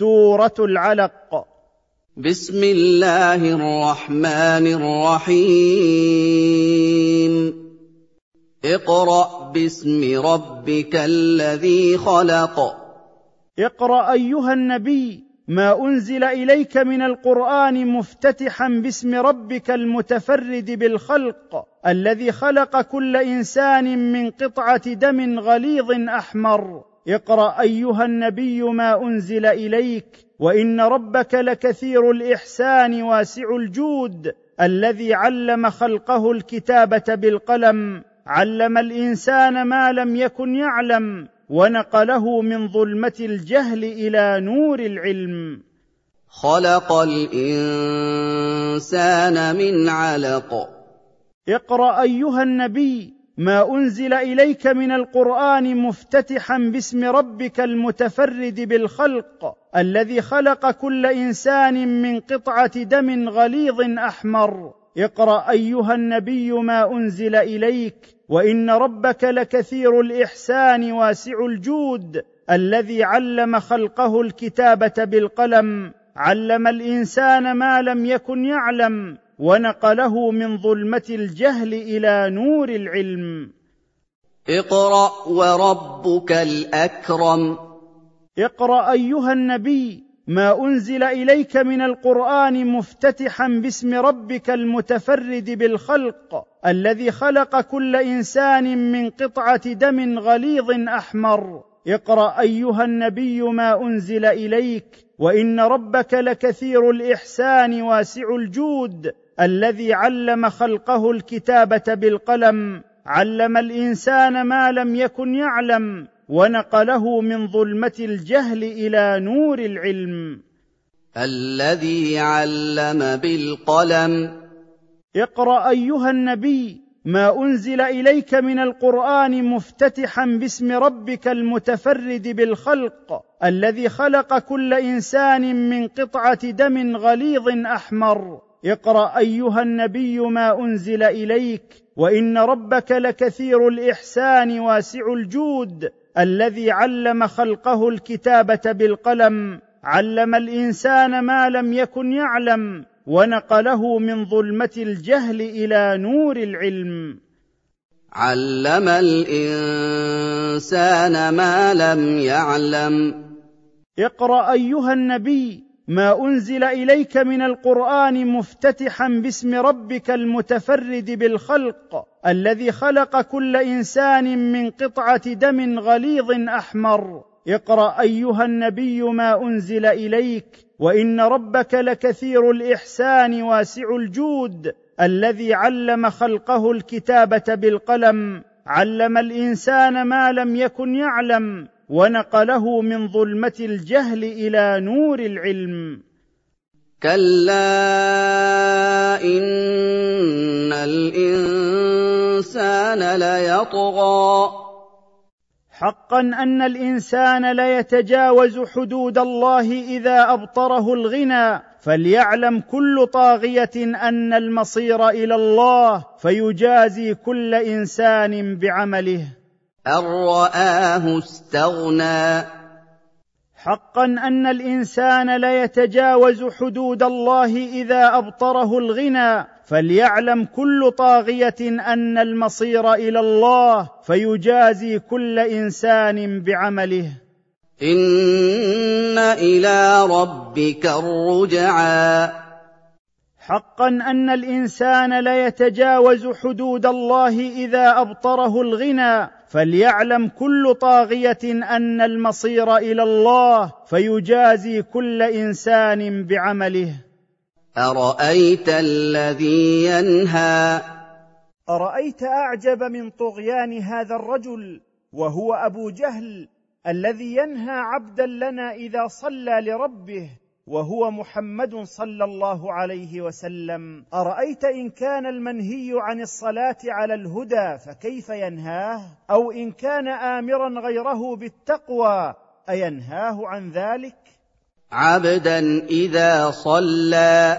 سورة العلق. بسم الله الرحمن الرحيم. اقرأ باسم ربك الذي خلق. اقرأ أيها النبي ما أنزل إليك من القرآن مفتتحا باسم ربك المتفرد بالخلق الذي خلق كل إنسان من قطعة دم غليظ أحمر. اقرأ أيها النبي ما أنزل إليك وإن ربك لكثير الإحسان واسع الجود الذي علم خلقه الكتابة بالقلم علم الإنسان ما لم يكن يعلم ونقله من ظلمة الجهل إلى نور العلم. خلق الإنسان من علق. اقرأ أيها النبي ما أنزل إليك من القرآن مفتتحا باسم ربك المتفرد بالخلق الذي خلق كل إنسان من قطعة دم غليظ أحمر. اقرأ أيها النبي ما أنزل إليك وإن ربك لكثير الإحسان واسع الجود الذي علم خلقه الكتابة بالقلم. علم الإنسان ما لم يكن يعلم ونقله من ظلمة الجهل إلى نور العلم. اقرأ وربك الأكرم. اقرأ أيها النبي ما أنزل إليك من القرآن مفتتحا باسم ربك المتفرد بالخلق الذي خلق كل إنسان من قطعة دم غليظ أحمر. اقرأ أيها النبي ما أنزل إليك وإن ربك لكثير الإحسان واسع الجود. الذي علم خلقه الكتابة بالقلم علم الإنسان ما لم يكن يعلم ونقله من ظلمة الجهل إلى نور العلم. الذي علم بالقلم. اقرأ أيها النبي ما أنزل إليك من القرآن مفتتحا باسم ربك المتفرد بالخلق الذي خلق كل إنسان من قطعة دم غليظ أحمر. اقرأ أيها النبي ما أنزل إليك وإن ربك لكثير الإحسان واسع الجود الذي علم خلقه الكتابة بالقلم علم الإنسان ما لم يكن يعلم ونقله من ظلمة الجهل إلى نور العلم. علم الإنسان ما لم يعلم. اقرأ أيها النبي ما أنزل إليك من القرآن مفتتحا باسم ربك المتفرد بالخلق الذي خلق كل إنسان من قطعة دم غليظ أحمر. اقرأ أيها النبي ما أنزل إليك وإن ربك لكثير الإحسان واسع الجود الذي علم خلقه الكتابة بالقلم. علم الإنسان ما لم يكن يعلم ونقله من ظلمة الجهل إلى نور العلم. كلا إن الإنسان ليطغى. حقا أن الإنسان ليتجاوز حدود الله إذا أبطره الغنى فليعلم كل طاغية أن المصير إلى الله فيجازي كل إنسان بعمله. ان راه استغنى. حقا أن الإنسان ليتجاوز حدود الله إذا أبطره الغنى فليعلم كل طاغية أن المصير إلى الله فيجازي كل إنسان بعمله. ان إلى ربك الرجعى. حقا أن الإنسان ليتجاوز حدود الله إذا أبطره الغنى فليعلم كل طاغية أن المصير إلى الله فيجازي كل إنسان بعمله. أرأيت الذي ينهى؟ أرأيت أعجب من طغيان هذا الرجل وهو أبو جهل الذي ينهى عبدا لنا إذا صلى لربه؟ وهو محمد صلى الله عليه وسلم. أرأيت إن كان المنهي عن الصلاة على الهدى فكيف ينهاه؟ أو إن كان آمرا غيره بالتقوى أينهاه عن ذلك؟ عبدا إذا صلى.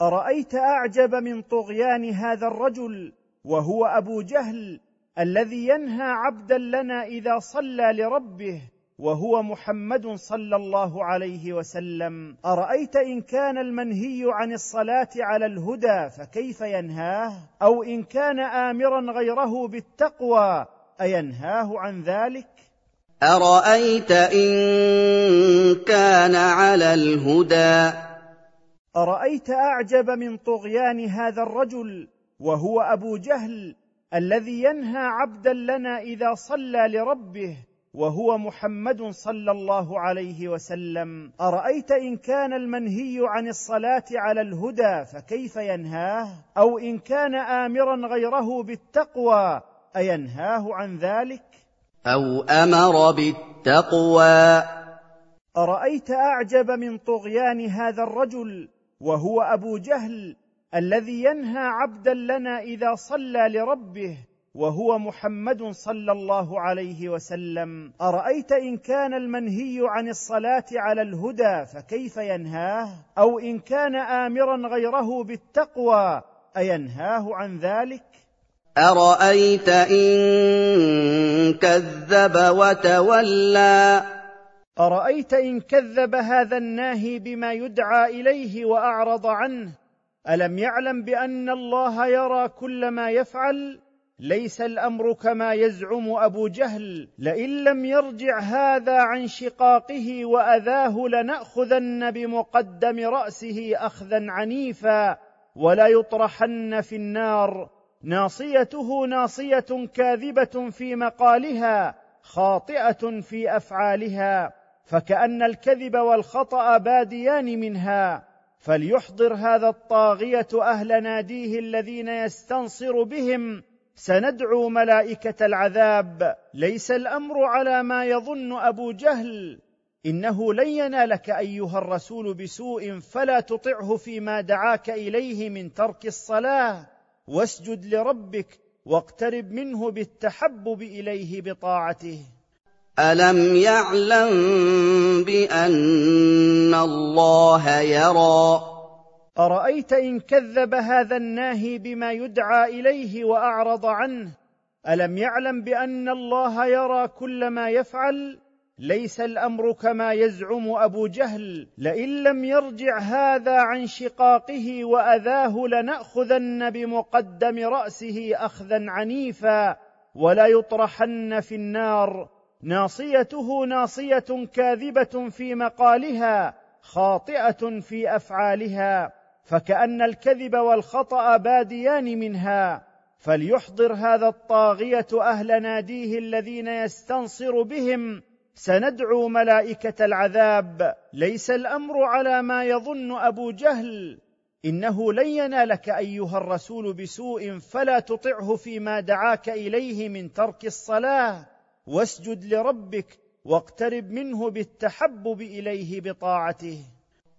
أرأيت أعجب من طغيان هذا الرجل وهو أبو جهل الذي ينهى عبدا لنا إذا صلى لربه؟ وهو محمد صلى الله عليه وسلم. أرأيت إن كان المنهي عن الصلاة على الهدى فكيف ينهاه؟ أو إن كان آمرا غيره بالتقوى أينهاه عن ذلك؟ أرأيت إن كان على الهدى؟ أرأيت أعجب من طغيان هذا الرجل وهو أبو جهل الذي ينهى عبدا لنا إذا صلى لربه وهو محمد صلى الله عليه وسلم. أرأيت إن كان المنهي عن الصلاة على الهدى فكيف ينهاه؟ أو إن كان امرا غيره بالتقوى أينهاه عن ذلك؟ أو أمر بالتقوى. أرأيت أعجب من طغيان هذا الرجل وهو أبو جهل الذي ينهى عبدا لنا إذا صلى لربه وهو محمد صلى الله عليه وسلم. أرأيت إن كان المنهي عن الصلاة على الهدى فكيف ينهاه؟ أو إن كان امرا غيره بالتقوى أينهاه عن ذلك؟ أرأيت إن كذب وتولى؟ أرأيت إن كذب هذا الناهي بما يدعى إليه وأعرض عنه؟ ألم يعلم بأن الله يرى كل ما يفعل؟ ليس الأمر كما يزعم أبو جهل. لئن لم يرجع هذا عن شقاقه وأذاه لنأخذن بمقدم رأسه أخذا عنيفا ولا يطرحن في النار. ناصيته ناصية كاذبة في مقالها خاطئة في أفعالها فكأن الكذب والخطأ باديان منها. فليحضر هذا الطاغية أهل ناديه الذين يستنصر بهم. سندعو ملائكة العذاب. ليس الأمر على ما يظن أبو جهل. إنه لن ينالك أيها الرسول بسوء فلا تطعه فيما دعاك إليه من ترك الصلاة. واسجد لربك واقترب منه بالتحبب إليه بطاعته. ألم يعلم بأن الله يرى؟ أرأيت إن كذب هذا الناهي بما يدعى إليه وأعرض عنه؟ ألم يعلم بأن الله يرى كل ما يفعل؟ ليس الأمر كما يزعم أبو جهل لئن لم يرجع هذا عن شقاقه وأذاه لنأخذن بمقدم رأسه أخذا عنيفا ولا يطرحن في النار. ناصيته ناصية كاذبة في مقالها خاطئة في أفعالها. فكأن الكذب والخطأ باديان منها فليحضر هذا الطاغية أهل ناديه الذين يستنصر بهم. سندعو ملائكة العذاب. ليس الأمر على ما يظن أبو جهل. إنه لن ينالك أيها الرسول بسوء فلا تطعه فيما دعاك إليه من ترك الصلاة. واسجد لربك واقترب منه بالتحبب إليه بطاعته.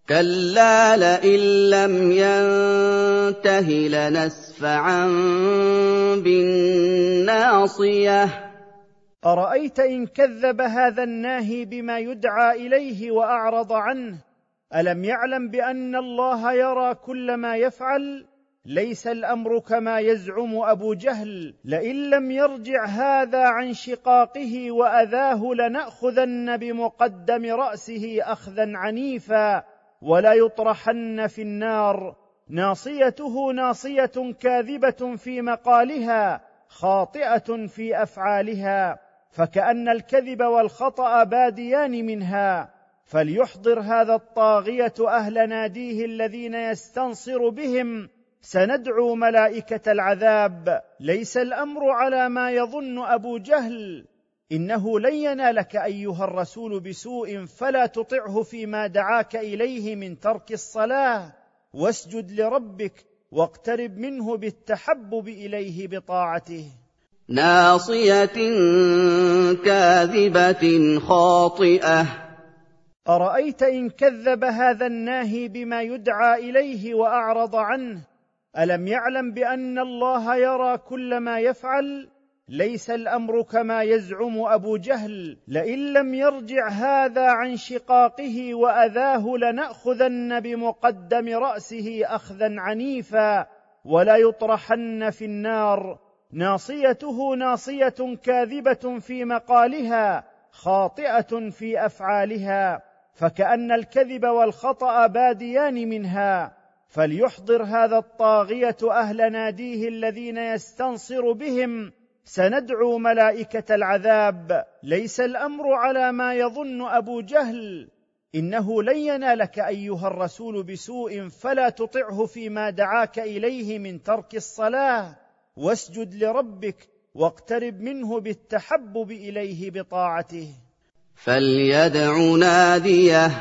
كلا لئن لم ينته لنسفعا بالناصية. أرأيت إن كذب هذا الناهي بما يدعى إليه وأعرض عنه؟ ألم يعلم بأن الله يرى كل ما يفعل؟ ليس الأمر كما يزعم أبو جهل. لئن لم يرجع هذا عن شقاقه وأذاه لنأخذن بمقدم رأسه أخذا عنيفا. ولا يطرحن في النار. ناصيته ناصية كاذبة في مقالها خاطئة في أفعالها فكأن الكذب والخطأ باديان منها. فليحضر هذا الطاغية أهل ناديه الذين يستنصر بهم. سندعو ملائكة العذاب. ليس الأمر على ما يظن أبو جهل. إنه لن ينالك أيها الرسول بسوء فلا تطعه فيما دعاك إليه من ترك الصلاة. واسجد لربك واقترب منه بالتحبب إليه بطاعته. ناصية كاذبة خاطئة. أرأيت إن كذب هذا الناهي بما يدعى إليه وأعرض عنه؟ ألم يعلم بأن الله يرى كل ما يفعل؟ ليس الأمر كما يزعم أبو جهل. لئن لم يرجع هذا عن شقاقه وأذاه لنأخذن بمقدم رأسه أخذا عنيفا ولا يطرحن في النار. ناصيته ناصية كاذبة في مقالها خاطئة في أفعالها. فكأن الكذب والخطأ باديان منها. فليحضر هذا الطاغية أهل ناديه الذين يستنصر بهم. سندعو ملائكة العذاب. ليس الأمر على ما يظن أبو جهل. إنه لن ينالك أيها الرسول بسوء فلا تطعه فيما دعاك إليه من ترك الصلاة. واسجد لربك واقترب منه بالتحبب إليه بطاعته. فليدع ناديه.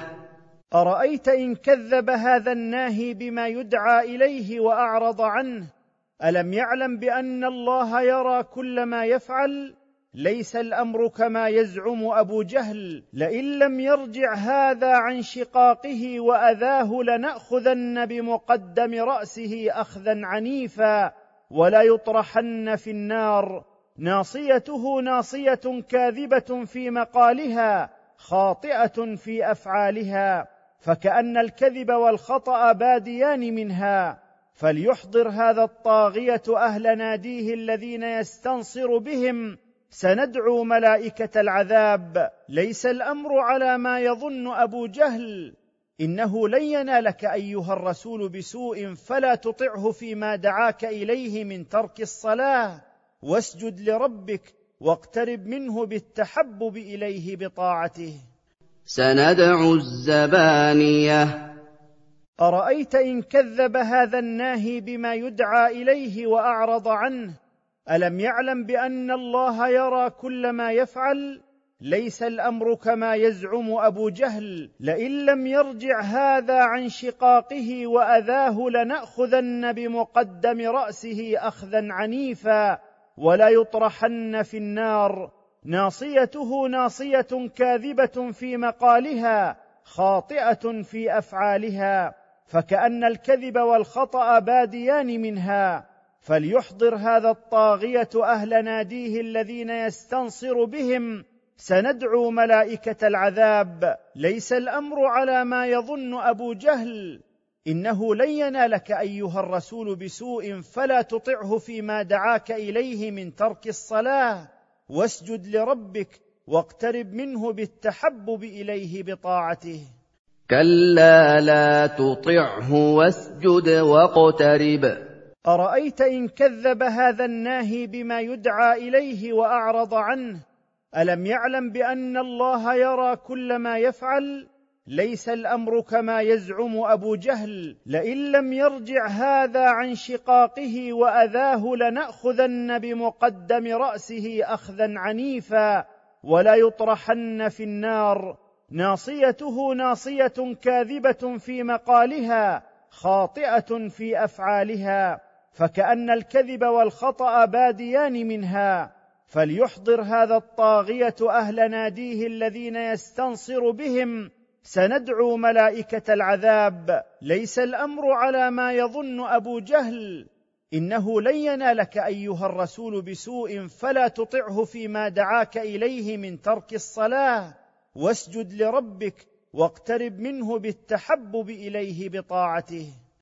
أرأيت إن كذب هذا الناهي بما يدعى إليه وأعرض عنه؟ ألم يعلم بأن الله يرى كل ما يفعل؟ ليس الأمر كما يزعم أبو جهل لئن لم يرجع هذا عن شقاقه وأذاه لنأخذن بمقدم رأسه أخذا عنيفا ولا يطرحن في النار. ناصيته ناصية كاذبة في مقالها خاطئة في أفعالها فكأن الكذب والخطأ باديان منها. فليحضر هذا الطاغية أهل ناديه الذين يستنصر بهم. سندعو ملائكة العذاب. ليس الأمر على ما يظن أبو جهل. إنه لن ينالك أيها الرسول بسوء فلا تطعه فيما دعاك إليه من ترك الصلاة. واسجد لربك واقترب منه بالتحبب إليه بطاعته. سندع الزبانية. أرأيت إن كذب هذا الناهي بما يدعى إليه وأعرض عنه؟ ألم يعلم بأن الله يرى كل ما يفعل؟ ليس الأمر كما يزعم أبو جهل لئن لم يرجع هذا عن شقاقه وأذاه لنأخذن بمقدم رأسه أخذا عنيفا ولا يطرحن في النار. ناصيته ناصية كاذبة في مقالها خاطئة في أفعالها. فكأن الكذب والخطأ باديان منها فليحضر هذا الطاغية أهل ناديه الذين يستنصر بهم. سندعو ملائكة العذاب. ليس الأمر على ما يظن أبو جهل. إنه لن ينالك أيها الرسول بسوء فلا تطعه فيما دعاك إليه من ترك الصلاة. واسجد لربك واقترب منه بالتحبب إليه بطاعته. كلا لا تطعه واسجد واقترب. ارايت ان كذب هذا الناهي بما يدعى اليه واعرض عنه؟ الم يعلم بان الله يرى كل ما يفعل؟ ليس الامر كما يزعم ابو جهل. لئن لم يرجع هذا عن شقاقه واذاه لناخذن بمقدم راسه اخذا عنيفا ولا يطرحن في النار. ناصيته ناصية كاذبة في مقالها خاطئة في أفعالها فكأن الكذب والخطأ باديان منها. فليحضر هذا الطاغية أهل ناديه الذين يستنصر بهم. سندعو ملائكة العذاب. ليس الأمر على ما يظن أبو جهل. إنه لن ينالك أيها الرسول بسوء فلا تطعه فيما دعاك إليه من ترك الصلاة. واسجد لربك واقترب منه بالتحبب إليه بطاعته.